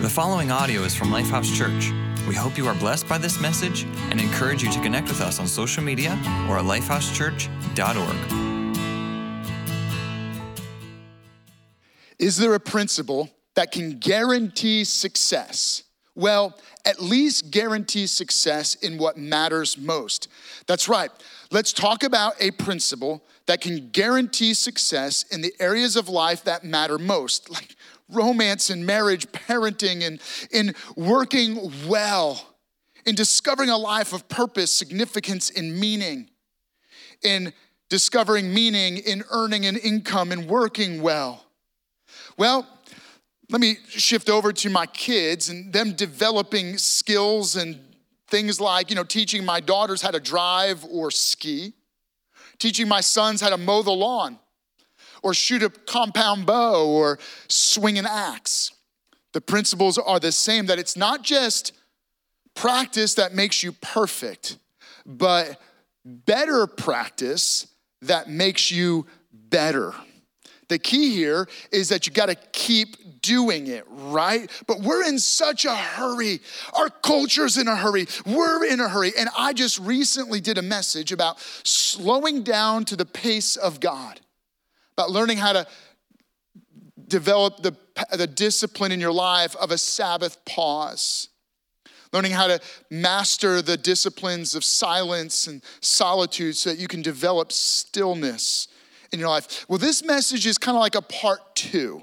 The following audio is from Lifehouse Church. We hope you are blessed by this message and encourage you to connect with us on social media or at lifehousechurch.org. Is there a principle that can guarantee success? Well, at least guarantee success in what matters most. That's right. Let's talk about a principle that can guarantee success in the areas of life that matter most, like romance and marriage, parenting, and in working well, in discovering a life of purpose, significance, and meaning, in discovering meaning in earning an income and working well. Well, let me shift over to my kids and them developing skills and things like, you know, teaching my daughters how to drive or ski, teaching my sons how to mow the lawn or shoot a compound bow or swing an axe. The principles are the same that it's not just practice that makes you perfect, but better practice that makes you better. The key here is that you got to keep doing it, right? But we're in such a hurry. Our culture's in a hurry. We're in a hurry. And I just recently did a message about slowing down to the pace of God about learning how to develop the, the discipline in your life of a Sabbath pause, learning how to master the disciplines of silence and solitude so that you can develop stillness in your life. Well, this message is kind of like a part two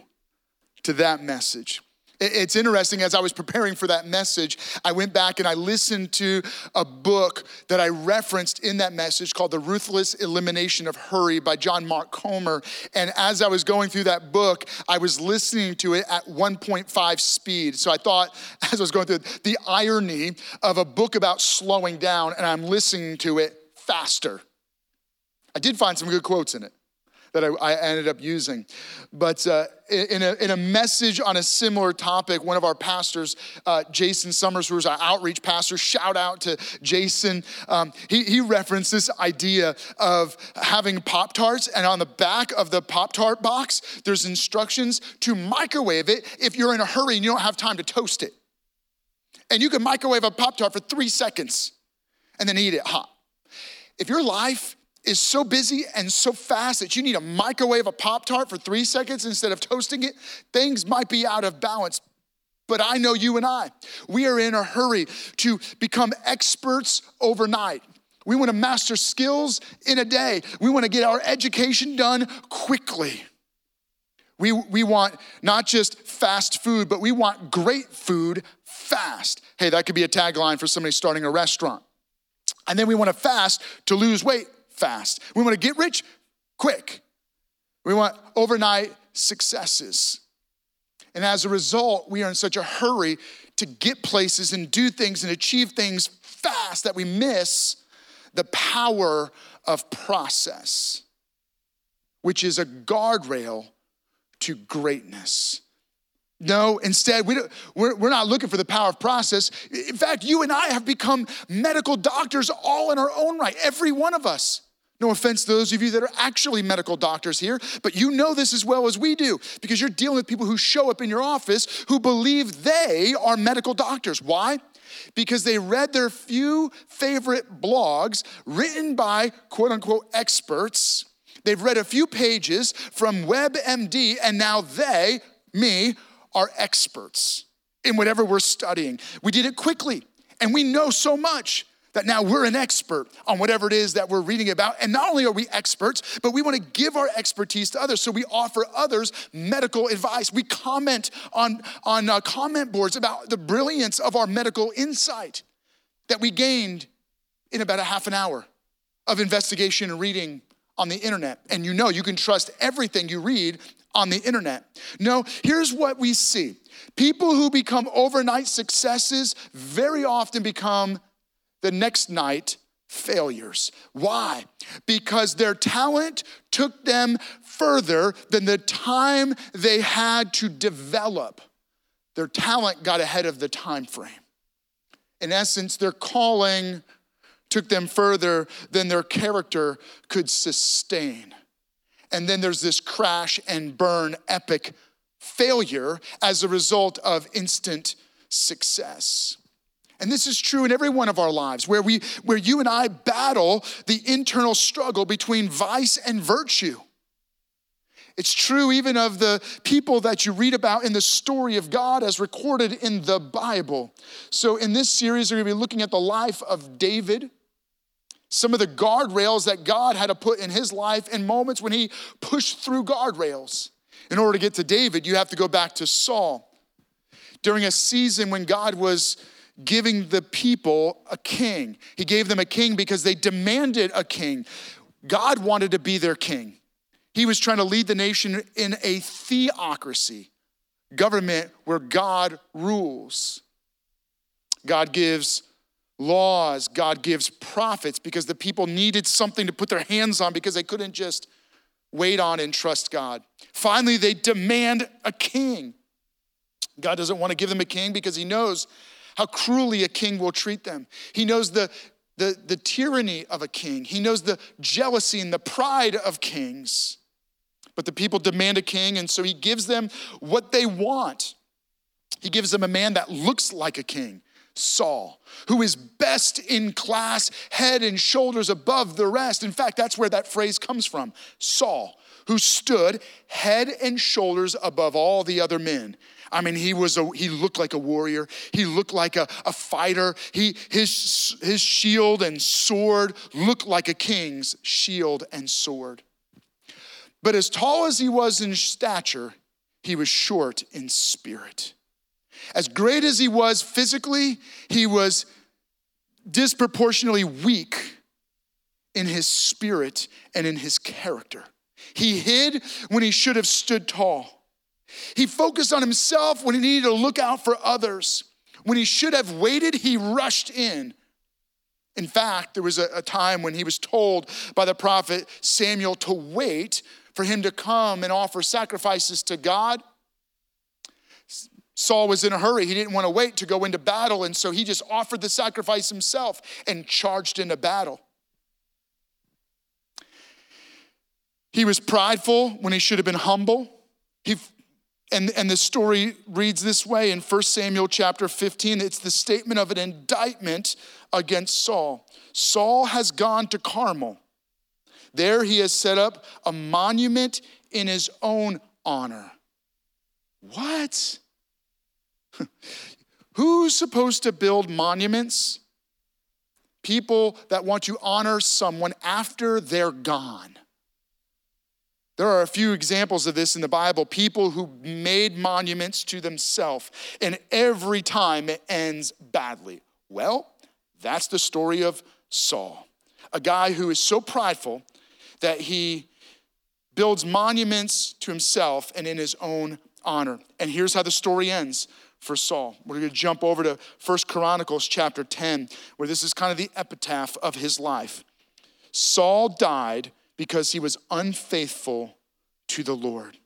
to that message. It's interesting, as I was preparing for that message, I went back and I listened to a book that I referenced in that message called The Ruthless Elimination of Hurry by John Mark Comer. And as I was going through that book, I was listening to it at 1.5 speed. So I thought, as I was going through it, the irony of a book about slowing down and I'm listening to it faster. I did find some good quotes in it that I, I ended up using. But uh, in, a, in a message on a similar topic, one of our pastors, uh, Jason Summers, who's our outreach pastor, shout out to Jason. Um, he, he referenced this idea of having Pop Tarts, and on the back of the Pop Tart box, there's instructions to microwave it if you're in a hurry and you don't have time to toast it. And you can microwave a Pop Tart for three seconds and then eat it hot. If your life is so busy and so fast that you need a microwave a Pop Tart for three seconds instead of toasting it, things might be out of balance. But I know you and I, we are in a hurry to become experts overnight. We want to master skills in a day. We want to get our education done quickly. We, we want not just fast food, but we want great food fast. Hey, that could be a tagline for somebody starting a restaurant. And then we want to fast to lose weight fast. We want to get rich quick. We want overnight successes. And as a result, we are in such a hurry to get places and do things and achieve things fast that we miss the power of process, which is a guardrail to greatness. No, instead, we don't, we're, we're not looking for the power of process. In fact, you and I have become medical doctors all in our own right, every one of us. No offense to those of you that are actually medical doctors here, but you know this as well as we do because you're dealing with people who show up in your office who believe they are medical doctors. Why? Because they read their few favorite blogs written by quote unquote experts. They've read a few pages from WebMD, and now they, me, are experts in whatever we're studying. We did it quickly, and we know so much that now we're an expert on whatever it is that we're reading about. And not only are we experts, but we want to give our expertise to others. So we offer others medical advice. We comment on, on uh, comment boards about the brilliance of our medical insight that we gained in about a half an hour of investigation and reading on the internet. And you know you can trust everything you read on the internet. No, here's what we see people who become overnight successes very often become the next night failures. Why? Because their talent took them further than the time they had to develop. Their talent got ahead of the time frame. In essence, their calling took them further than their character could sustain. And then there's this crash and burn epic failure as a result of instant success. And this is true in every one of our lives where we where you and I battle the internal struggle between vice and virtue. It's true even of the people that you read about in the story of God as recorded in the Bible. So, in this series, we're gonna be looking at the life of David, some of the guardrails that God had to put in his life in moments when he pushed through guardrails. In order to get to David, you have to go back to Saul. During a season when God was giving the people a king, He gave them a king because they demanded a king. God wanted to be their king. He was trying to lead the nation in a theocracy, government where God rules. God gives laws, God gives prophets because the people needed something to put their hands on because they couldn't just wait on and trust God. Finally, they demand a king. God doesn't want to give them a king because he knows how cruelly a king will treat them. He knows the, the, the tyranny of a king, he knows the jealousy and the pride of kings. But the people demand a king, and so he gives them what they want. He gives them a man that looks like a king, Saul, who is best in class, head and shoulders above the rest. In fact, that's where that phrase comes from Saul, who stood head and shoulders above all the other men. I mean, he was a, he looked like a warrior. He looked like a, a fighter. He, his, his shield and sword looked like a king's shield and sword. But as tall as he was in stature, he was short in spirit. As great as he was physically, he was disproportionately weak in his spirit and in his character. He hid when he should have stood tall. He focused on himself when he needed to look out for others. When he should have waited, he rushed in. In fact, there was a, a, time when he was told by the prophet Samuel to wait for him to come and offer sacrifices to God. Saul was in a hurry. He didn't want to wait to go into battle, and so he just offered the sacrifice himself and charged into battle. He was prideful when he should have been humble. He and, and the story reads this way in 1 Samuel chapter 15. It's the statement of an indictment against Saul. Saul has gone to Carmel. There he has set up a monument in his own honor. What? Who's supposed to build monuments? People that want to honor someone after they're gone. There are a few examples of this in the Bible people who made monuments to themselves, and every time it ends badly. Well, that's the story of Saul, a guy who is so prideful that he builds monuments to himself and in his own honor. And here's how the story ends for Saul. We're going to jump over to First Chronicles chapter 10, where this is kind of the epitaph of his life. Saul died because he was unfaithful to the Lord.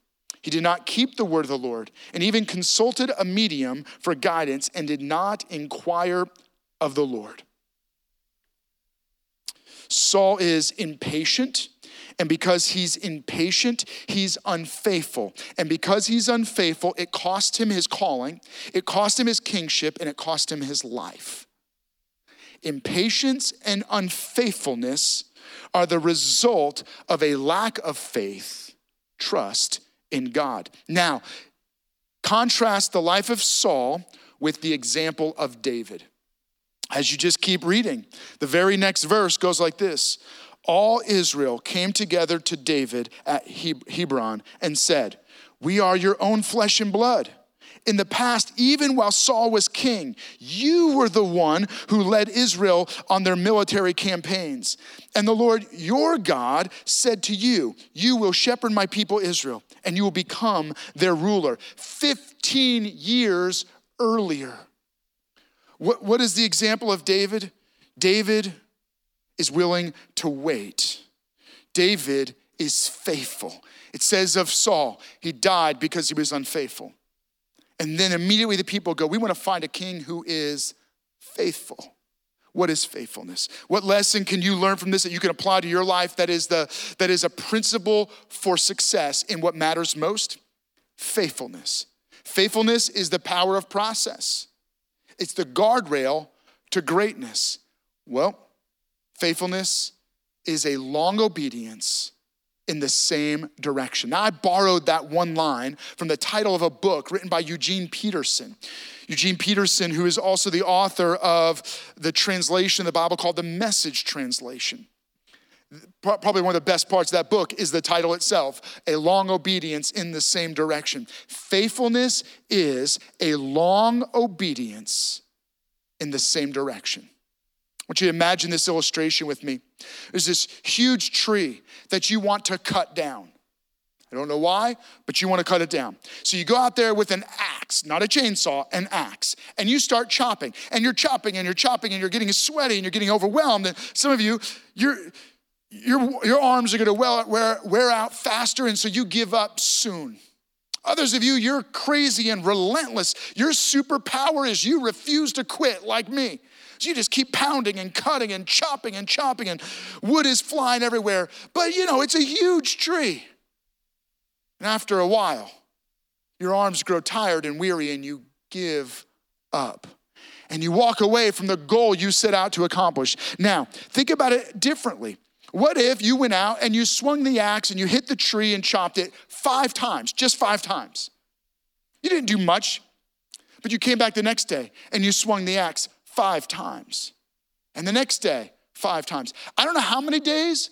He did not keep the word of the Lord and even consulted a medium for guidance and did not inquire of the Lord. Saul is impatient, and because he's impatient, he's unfaithful. And because he's unfaithful, it cost him his calling, it cost him his kingship, and it cost him his life. Impatience and unfaithfulness are the result of a lack of faith, trust in God. Now, contrast the life of Saul with the example of David. As you just keep reading, the very next verse goes like this All Israel came together to David at Hebron and said, We are your own flesh and blood. In the past, even while Saul was king, you were the one who led Israel on their military campaigns. And the Lord your God said to you, You will shepherd my people Israel, and you will become their ruler. 15 years earlier. What, what is the example of David? David is willing to wait. David is faithful. It says of Saul, he died because he was unfaithful. And then immediately the people go, We want to find a king who is faithful. What is faithfulness? What lesson can you learn from this that you can apply to your life that is, the, that is a principle for success in what matters most? faithfulness. Faithfulness is the power of process, it's the guardrail to greatness. Well, faithfulness is a long obedience in the same direction. Now, I borrowed that one line from the title of a book written by Eugene Peterson. Eugene Peterson, who is also the author of the translation of the Bible called the Message Translation. Probably one of the best parts of that book is the title itself A Long Obedience in the Same Direction. Faithfulness is a long obedience in the same direction. I want you to imagine this illustration with me. There's this huge tree that you want to cut down. I don't know why, but you want to cut it down. So you go out there with an axe, not a chainsaw, an axe, and you start chopping. And you're chopping and you're chopping and you're getting sweaty and you're getting overwhelmed. And some of you, your your, your arms are going to wear, wear out faster, and so you give up soon. Others of you, you're crazy and relentless. Your superpower is you refuse to quit, like me. So you just keep pounding and cutting and chopping and chopping, and wood is flying everywhere. But you know, it's a huge tree. And after a while, your arms grow tired and weary, and you give up. And you walk away from the goal you set out to accomplish. Now, think about it differently. What if you went out and you swung the axe and you hit the tree and chopped it five times, just five times? You didn't do much, but you came back the next day and you swung the axe five times. And the next day, five times. I don't know how many days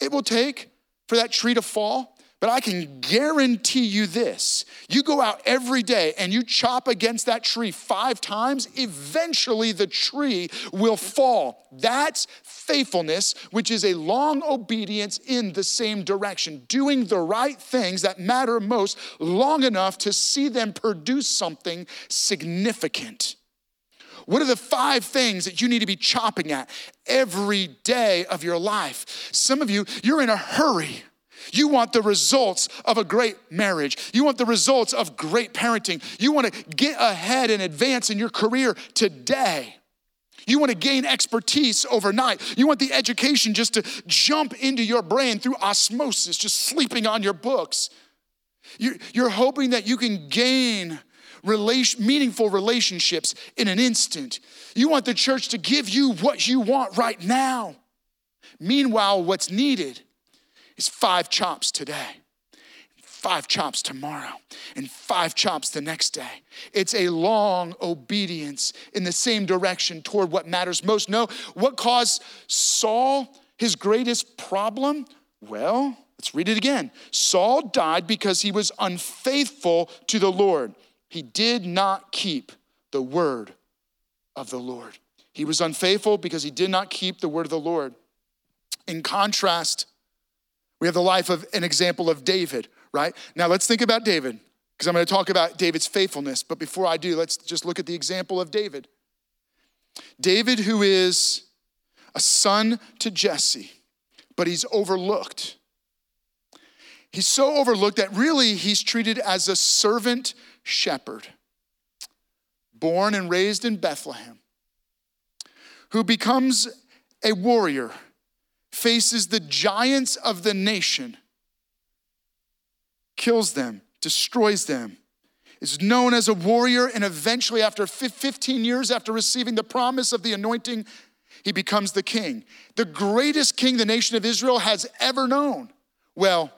it will take for that tree to fall, but I can guarantee you this. You go out every day and you chop against that tree five times, eventually the tree will fall. That's faithfulness, which is a long obedience in the same direction, doing the right things that matter most long enough to see them produce something significant. What are the five things that you need to be chopping at every day of your life? Some of you, you're in a hurry. You want the results of a great marriage. You want the results of great parenting. You want to get ahead and advance in your career today. You want to gain expertise overnight. You want the education just to jump into your brain through osmosis, just sleeping on your books. You're hoping that you can gain relation, meaningful relationships in an instant. You want the church to give you what you want right now. Meanwhile, what's needed is five chops today, five chops tomorrow, and five chops the next day. It's a long obedience in the same direction toward what matters most. No, what caused Saul his greatest problem? Well, let's read it again. Saul died because he was unfaithful to the Lord. He did not keep the word of the Lord. He was unfaithful because he did not keep the word of the Lord. In contrast, we have the life of an example of David, right? Now let's think about David, because I'm going to talk about David's faithfulness. But before I do, let's just look at the example of David. David, who is a son to Jesse, but he's overlooked. He's so overlooked that really he's treated as a servant shepherd, born and raised in Bethlehem, who becomes a warrior, faces the giants of the nation, kills them, destroys them, is known as a warrior, and eventually, after 15 years after receiving the promise of the anointing, he becomes the king, the greatest king the nation of Israel has ever known. Well,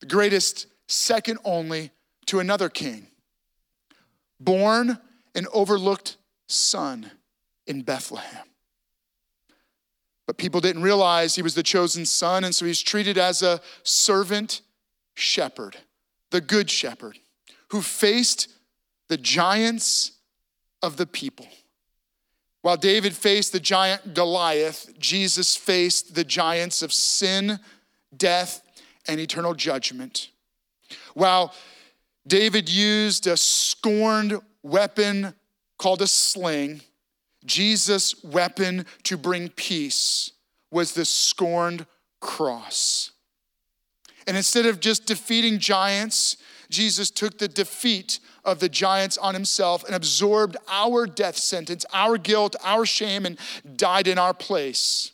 the greatest, second only to another king, born an overlooked son in Bethlehem. But people didn't realize he was the chosen son, and so he's treated as a servant shepherd, the good shepherd, who faced the giants of the people. While David faced the giant Goliath, Jesus faced the giants of sin, death, and eternal judgment. While David used a scorned weapon called a sling. Jesus' weapon to bring peace was the scorned cross. And instead of just defeating giants, Jesus took the defeat of the giants on himself and absorbed our death sentence, our guilt, our shame, and died in our place.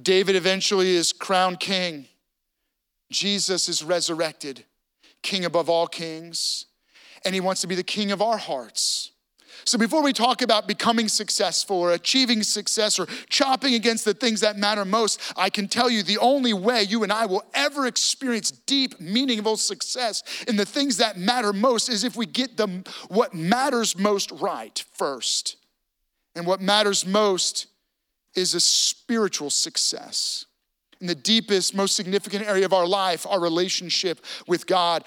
David eventually is crowned king. Jesus is resurrected. king above all kings, and he wants to be the king of our hearts. So before we talk about becoming successful or achieving success or chopping against the things that matter most, I can tell you the only way you and I will ever experience deep, meaningful success in the things that matter most is if we get the what matters most right first. And what matters most is a spiritual success. In the deepest, most significant area of our life, our relationship with God.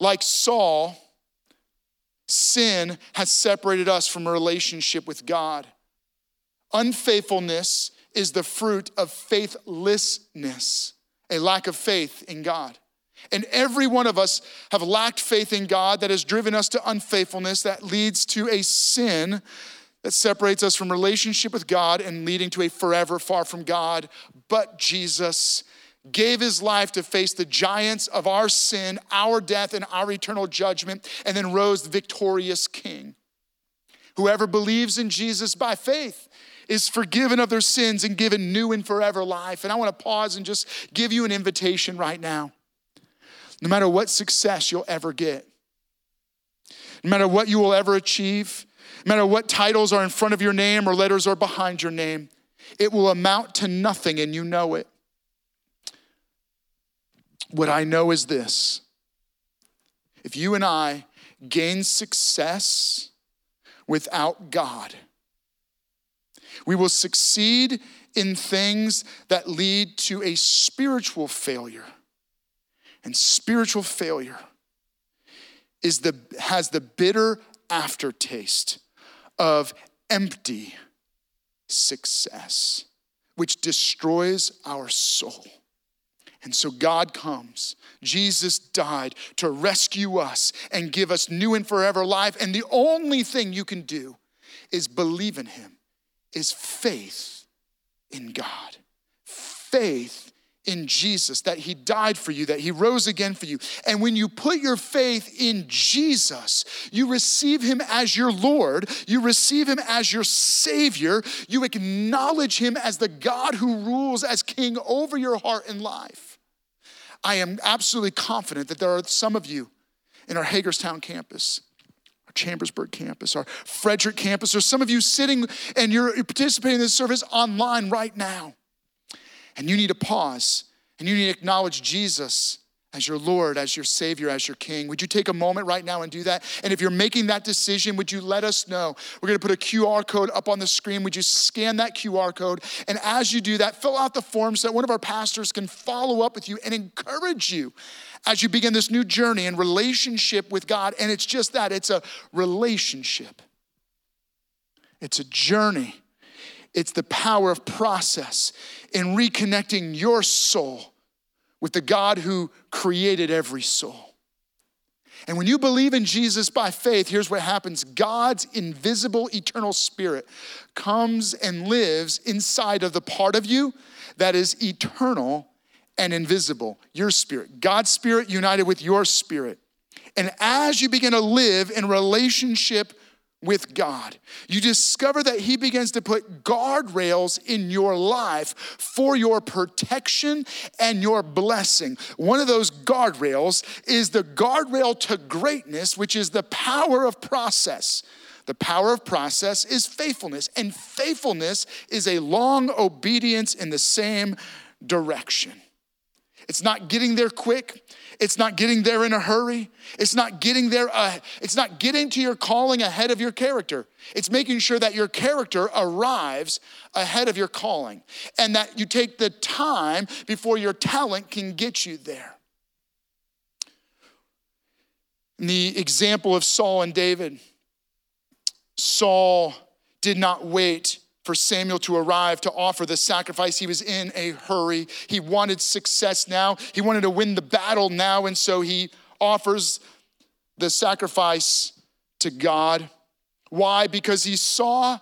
Like Saul, sin has separated us from a relationship with God. Unfaithfulness is the fruit of faithlessness, a lack of faith in God. And every one of us have lacked faith in God that has driven us to unfaithfulness that leads to a sin that separates us from relationship with God and leading to a forever far from God. But Jesus gave his life to face the giants of our sin, our death, and our eternal judgment, and then rose the victorious King. Whoever believes in Jesus by faith is forgiven of their sins and given new and forever life. And I want to pause and just give you an invitation right now. No matter what success you'll ever get, no matter what you will ever achieve, no matter what titles are in front of your name or letters are behind your name, it will amount to nothing and you know it. What I know is this if you and I gain success without God, we will succeed in things that lead to a spiritual failure. And spiritual failure is the, has the bitter aftertaste of empty success, which destroys our soul. And so God comes. Jesus died to rescue us and give us new and forever life. And the only thing you can do is believe in Him, is faith in God. Faith in Jesus, that He died for you, that He rose again for you. And when you put your faith in Jesus, you receive Him as your Lord, you receive Him as your Savior, you acknowledge Him as the God who rules as King over your heart and life. I am absolutely confident that there are some of you in our Hagerstown campus our Chambersburg campus, our Frederick campus, or some of you sitting and you're participating in this service online right now. And you need to pause and you need to acknowledge Jesus as your Lord, as your Savior, as your King. Would you take a moment right now and do that? And if you're making that decision, would you let us know? We're gonna put a QR code up on the screen. Would you scan that QR code? And as you do that, fill out the form so that one of our pastors can follow up with you and encourage you as you begin this new journey in relationship with God. And it's just that it's a relationship, it's a journey it's the power of process in reconnecting your soul with the God who created every soul. And when you believe in Jesus by faith, here's what happens God's invisible eternal spirit comes and lives inside of the part of you that is eternal and invisible, your spirit. God's spirit united with your spirit. And as you begin to live in relationship with God. You discover that He begins to put guardrails in your life for your protection and your blessing. One of those guardrails is the guardrail to greatness, which is the power of process. The power of process is faithfulness, and faithfulness is a long obedience in the same direction. It's not getting there quick. It's not getting there in a hurry. It's not getting there, uh, it's not getting to your calling ahead of your character. It's making sure that your character arrives ahead of your calling and that you take the time before your talent can get you there. In the example of Saul and David, Saul did not wait for Samuel to arrive to offer the sacrifice. He was in a hurry. He wanted success now. He wanted to win the battle now. And so he offers the sacrifice to God. Why? Because he saw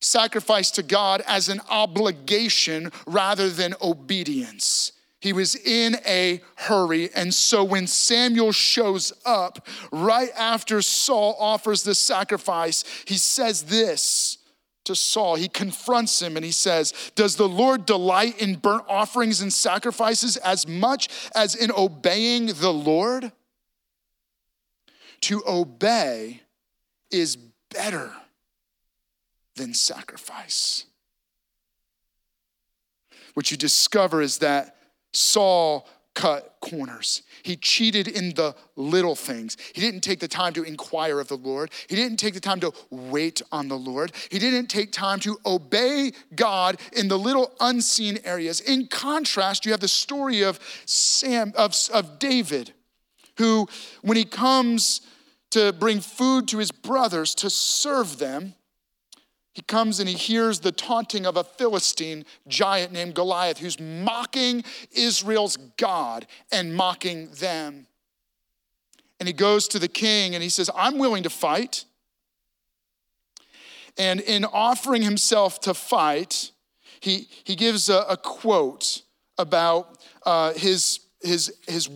sacrifice to God as an obligation rather than obedience. He was in a hurry. And so when Samuel shows up right after Saul offers the sacrifice, he says this to Saul. He confronts him and he says, Does the Lord delight in burnt offerings and sacrifices as much as in obeying the Lord? To obey is better than sacrifice. What you discover is that Saul cut corners. He cheated in the little things. He didn't take the time to inquire of the Lord. He didn't take the time to wait on the Lord. He didn't take time to obey God in the little unseen areas. In contrast, you have the story of Sam of, of David, who when he comes to bring food to his brothers to serve them, he comes and he hears the taunting of a Philistine giant named Goliath who's mocking Israel's God and mocking them. And he goes to the king and he says, I'm willing to fight. And in offering himself to fight, he, he gives a, a quote about uh, his, his, his,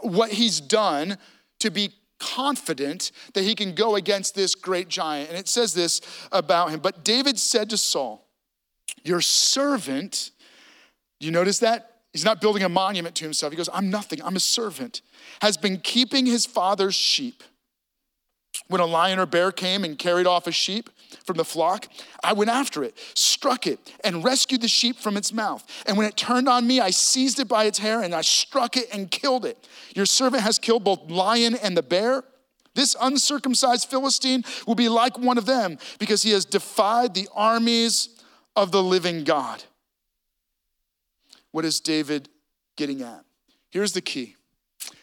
what he's done to be confident that he can go against this great giant. And it says this about him. But David said to Saul, Your servant, you notice that? He's not building a monument to himself. He goes, I'm nothing, I'm a servant, has been keeping his father's sheep. When a lion or bear came and carried off a sheep from the flock, I went after it, struck it, and rescued the sheep from its mouth. And when it turned on me, I seized it by its hair and I struck it and killed it. Your servant has killed both lion and the bear. This uncircumcised Philistine will be like one of them because he has defied the armies of the living God. What is David getting at? Here's the key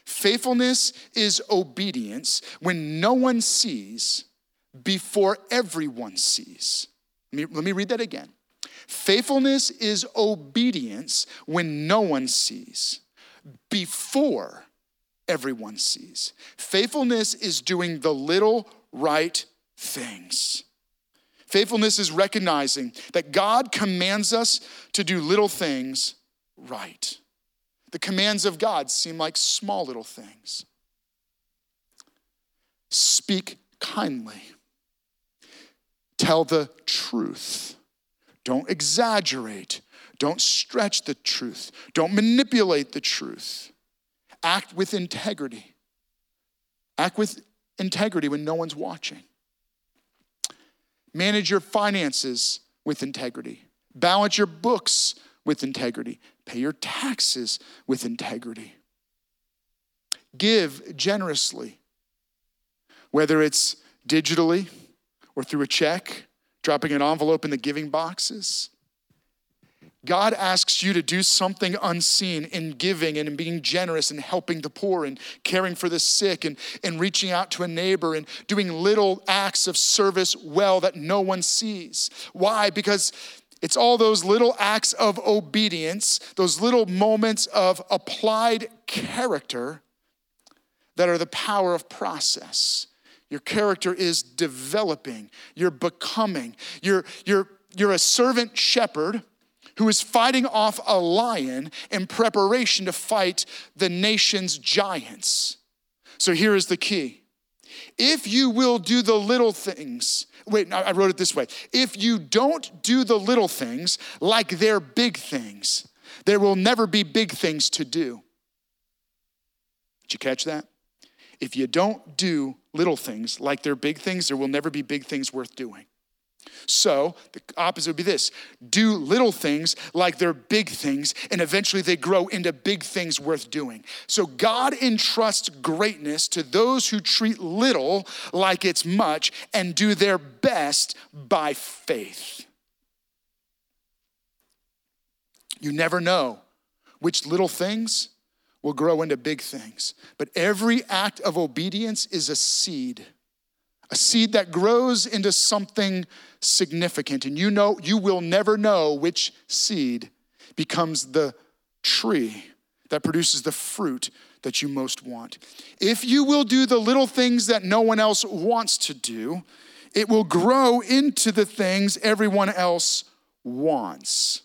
Faithfulness is obedience when no one sees before everyone sees. Let me, let me read that again. Faithfulness is obedience when no one sees before everyone sees. Faithfulness is doing the little right things. Faithfulness is recognizing that God commands us to do little things right. The commands of God seem like small little things. Speak kindly. Tell the truth. Don't exaggerate. Don't stretch the truth. Don't manipulate the truth. Act with integrity. Act with integrity when no one's watching. Manage your finances with integrity. Balance your books with integrity. Pay your taxes with integrity. Give generously, whether it's digitally or through a check, dropping an envelope in the giving boxes. God asks you to do something unseen in giving and in being generous and helping the poor and caring for the sick and, and reaching out to a neighbor and doing little acts of service well that no one sees. Why? Because it's all those little acts of obedience, those little moments of applied character that are the power of process. Your character is developing, you're becoming. You're, you're, you're a servant shepherd who is fighting off a lion in preparation to fight the nation's giants. So here is the key if you will do the little things, wait, I wrote it this way. If you don't do the little things like they're big things, there will never be big things to do. Did you catch that? If you don't do little things like they're big things, there will never be big things worth doing. So the opposite would be this do little things like they're big things, and eventually they grow into big things worth doing. So God entrusts greatness to those who treat little like it's much and do their best by faith. You never know which little things will grow into big things, but every act of obedience is a seed a seed that grows into something significant. And you know, you will never know which seed becomes the tree that produces the fruit that you most want. If you will do the little things that no one else wants to do, it will grow into the things everyone else wants.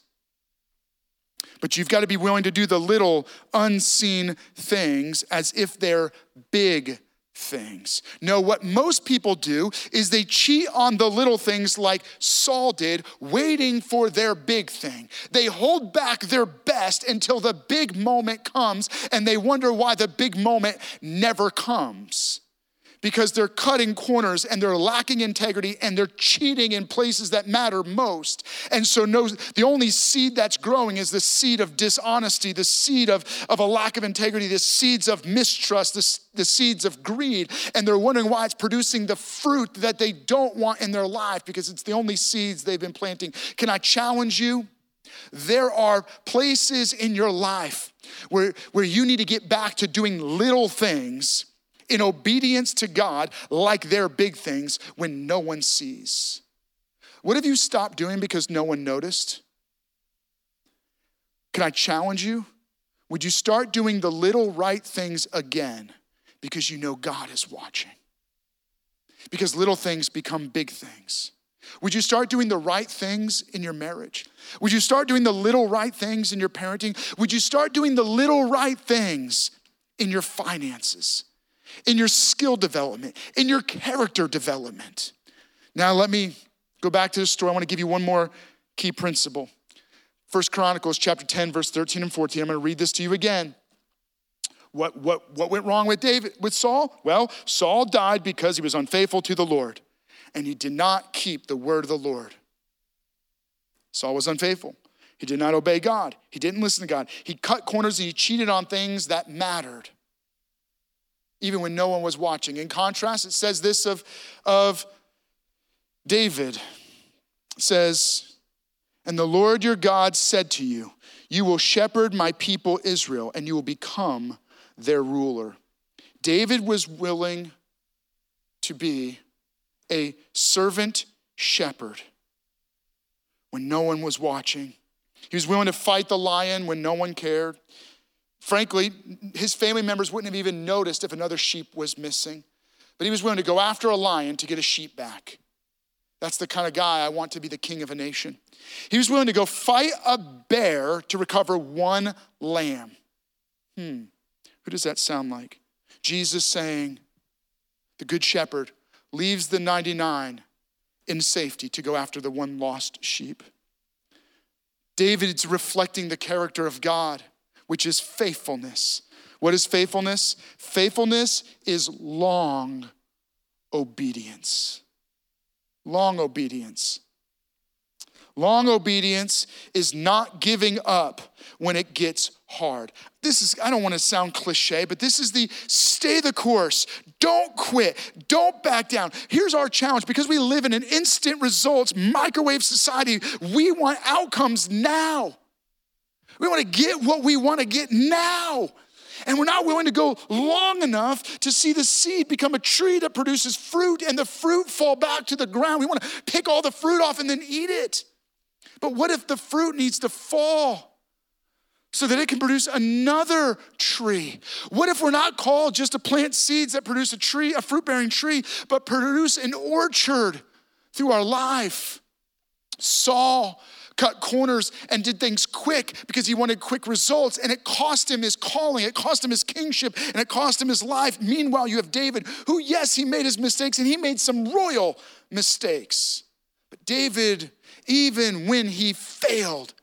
But you've got to be willing to do the little unseen things as if they're big things. No, what most people do is they cheat on the little things like Saul did, waiting for their big thing. They hold back their best until the big moment comes, and they wonder why the big moment never comes because they're cutting corners and they're lacking integrity and they're cheating in places that matter most. And so no, the only seed that's growing is the seed of dishonesty, the seed of, of a lack of integrity, the seeds of mistrust, the, the seeds of greed. And they're wondering why it's producing the fruit that they don't want in their life because it's the only seeds they've been planting. Can I challenge you? There are places in your life where, where you need to get back to doing little things in obedience to God like they're big things when no one sees? What have you stopped doing because no one noticed? Can I challenge you? Would you start doing the little right things again because you know God is watching? Because little things become big things. Would you start doing the right things in your marriage? Would you start doing the little right things in your parenting? Would you start doing the little right things in your finances? In your skill development, in your character development. Now, let me go back to the story. I want to give you one more key principle. First Chronicles chapter 10, verse 13 and 14. I'm going to read this to you again. What, what, what went wrong with David with Saul? Well, Saul died because he was unfaithful to the Lord, and he did not keep the word of the Lord. Saul was unfaithful. He did not obey God. He didn't listen to God. He cut corners and he cheated on things that mattered even when no one was watching. In contrast, it says this of, of David. It says, And the Lord your God said to you, You will shepherd my people Israel, and you will become their ruler. David was willing to be a servant shepherd when no one was watching. He was willing to fight the lion when no one cared. Frankly, his family members wouldn't have even noticed if another sheep was missing. But he was willing to go after a lion to get a sheep back. That's the kind of guy I want to be the king of a nation. He was willing to go fight a bear to recover one lamb. Hmm, who does that sound like? Jesus saying, the good shepherd leaves the 99 in safety to go after the one lost sheep. David's reflecting the character of God which is faithfulness. What is faithfulness? Faithfulness is long obedience. Long obedience. Long obedience is not giving up when it gets hard. This is, I don't want to sound cliche, but this is the stay the course. Don't quit. Don't back down. Here's our challenge because we live in an instant results, microwave society, we want outcomes now. We want to get what we want to get now. And we're not willing to go long enough to see the seed become a tree that produces fruit and the fruit fall back to the ground. We want to pick all the fruit off and then eat it. But what if the fruit needs to fall so that it can produce another tree? What if we're not called just to plant seeds that produce a tree, a fruit bearing tree, but produce an orchard through our life? Saul cut corners and did things quick because he wanted quick results. And it cost him his calling, it cost him his kingship, and it cost him his life. Meanwhile, you have David, who, yes, he made his mistakes and he made some royal mistakes. But David, even when he failed,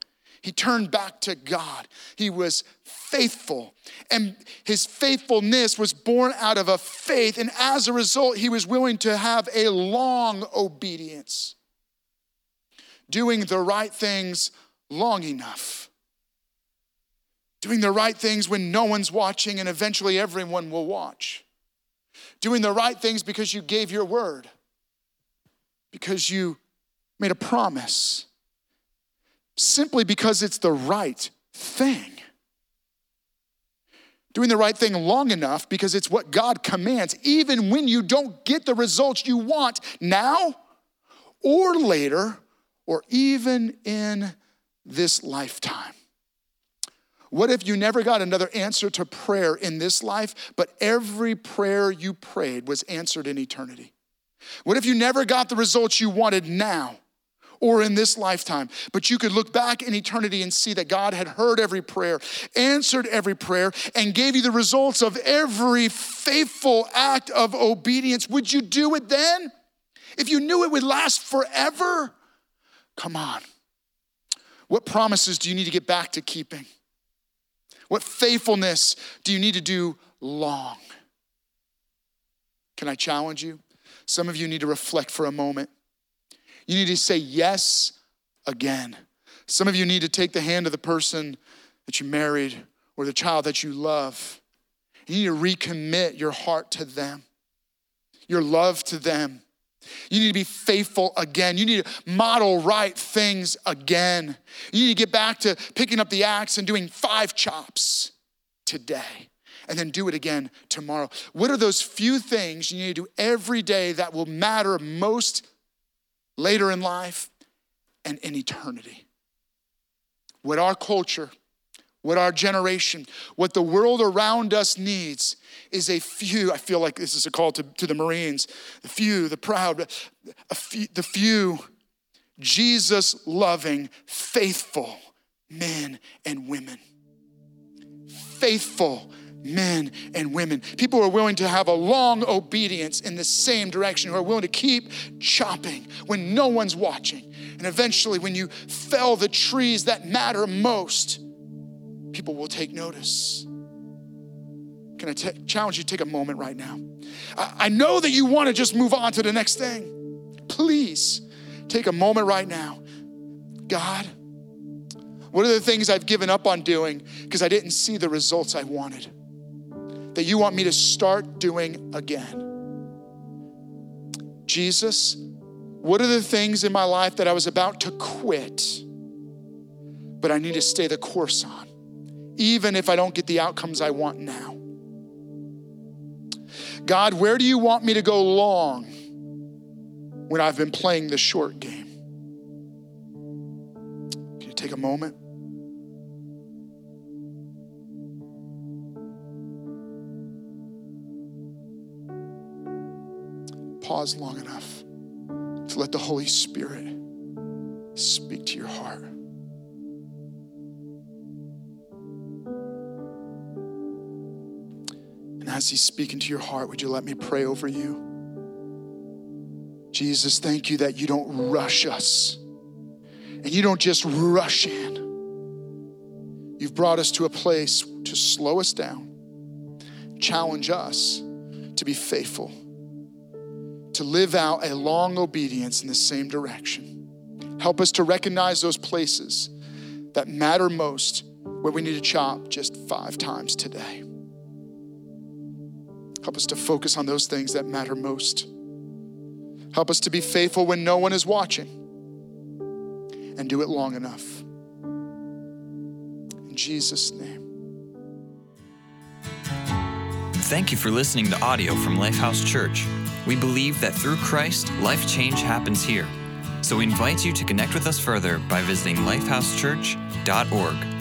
he turned back to God. He was faithful. And his faithfulness was born out of a faith. And as a result, he was willing to have a long obedience doing the right things long enough. Doing the right things when no one's watching and eventually everyone will watch. Doing the right things because you gave your word, because you made a promise, simply because it's the right thing. Doing the right thing long enough because it's what God commands, even when you don't get the results you want now or later or even in this lifetime? What if you never got another answer to prayer in this life, but every prayer you prayed was answered in eternity? What if you never got the results you wanted now or in this lifetime, but you could look back in eternity and see that God had heard every prayer, answered every prayer, and gave you the results of every faithful act of obedience, would you do it then? If you knew it would last forever, come on. What promises do you need to get back to keeping? What faithfulness do you need to do long? Can I challenge you? Some of you need to reflect for a moment. You need to say yes again. Some of you need to take the hand of the person that you married or the child that you love. You need to recommit your heart to them, your love to them. You need to be faithful again. You need to model right things again. You need to get back to picking up the axe and doing five chops today and then do it again tomorrow. What are those few things you need to do every day that will matter most later in life and in eternity? What our culture, what our generation, what the world around us needs is a few. I feel like this is a call to, to the Marines the few, the proud, few, the few Jesus loving, faithful men and women. Faithful men and women. People who are willing to have a long obedience in the same direction, who are willing to keep chopping when no one's watching. And eventually, when you fell the trees that matter most, people will take notice. Can challenge you to take a moment right now? I, I know that you want to just move on to the next thing. Please take a moment right now. God, what are the things I've given up on doing because I didn't see the results I wanted? that you want me to start doing again. Jesus, what are the things in my life that I was about to quit, but I need to stay the course on, even if I don't get the outcomes I want now? God, where do you want me to go long when I've been playing the short game? Can you take a moment? pause long enough to let the Holy Spirit speak to your heart. As He's speaking to your heart, would you let me pray over you? Jesus, thank you that you don't rush us and you don't just rush in. You've brought us to a place to slow us down, challenge us to be faithful to live out a long obedience in the same direction. Help us to recognize those places that matter most where we need to chop just five times today. Help us to focus on those things that matter most. Help us to be faithful when no one is watching and do it long enough. In Jesus' name. Thank you for listening to audio from Lifehouse Church. We believe that through Christ, life change happens here. So we invite you to connect with us further by visiting lifehousechurch.org.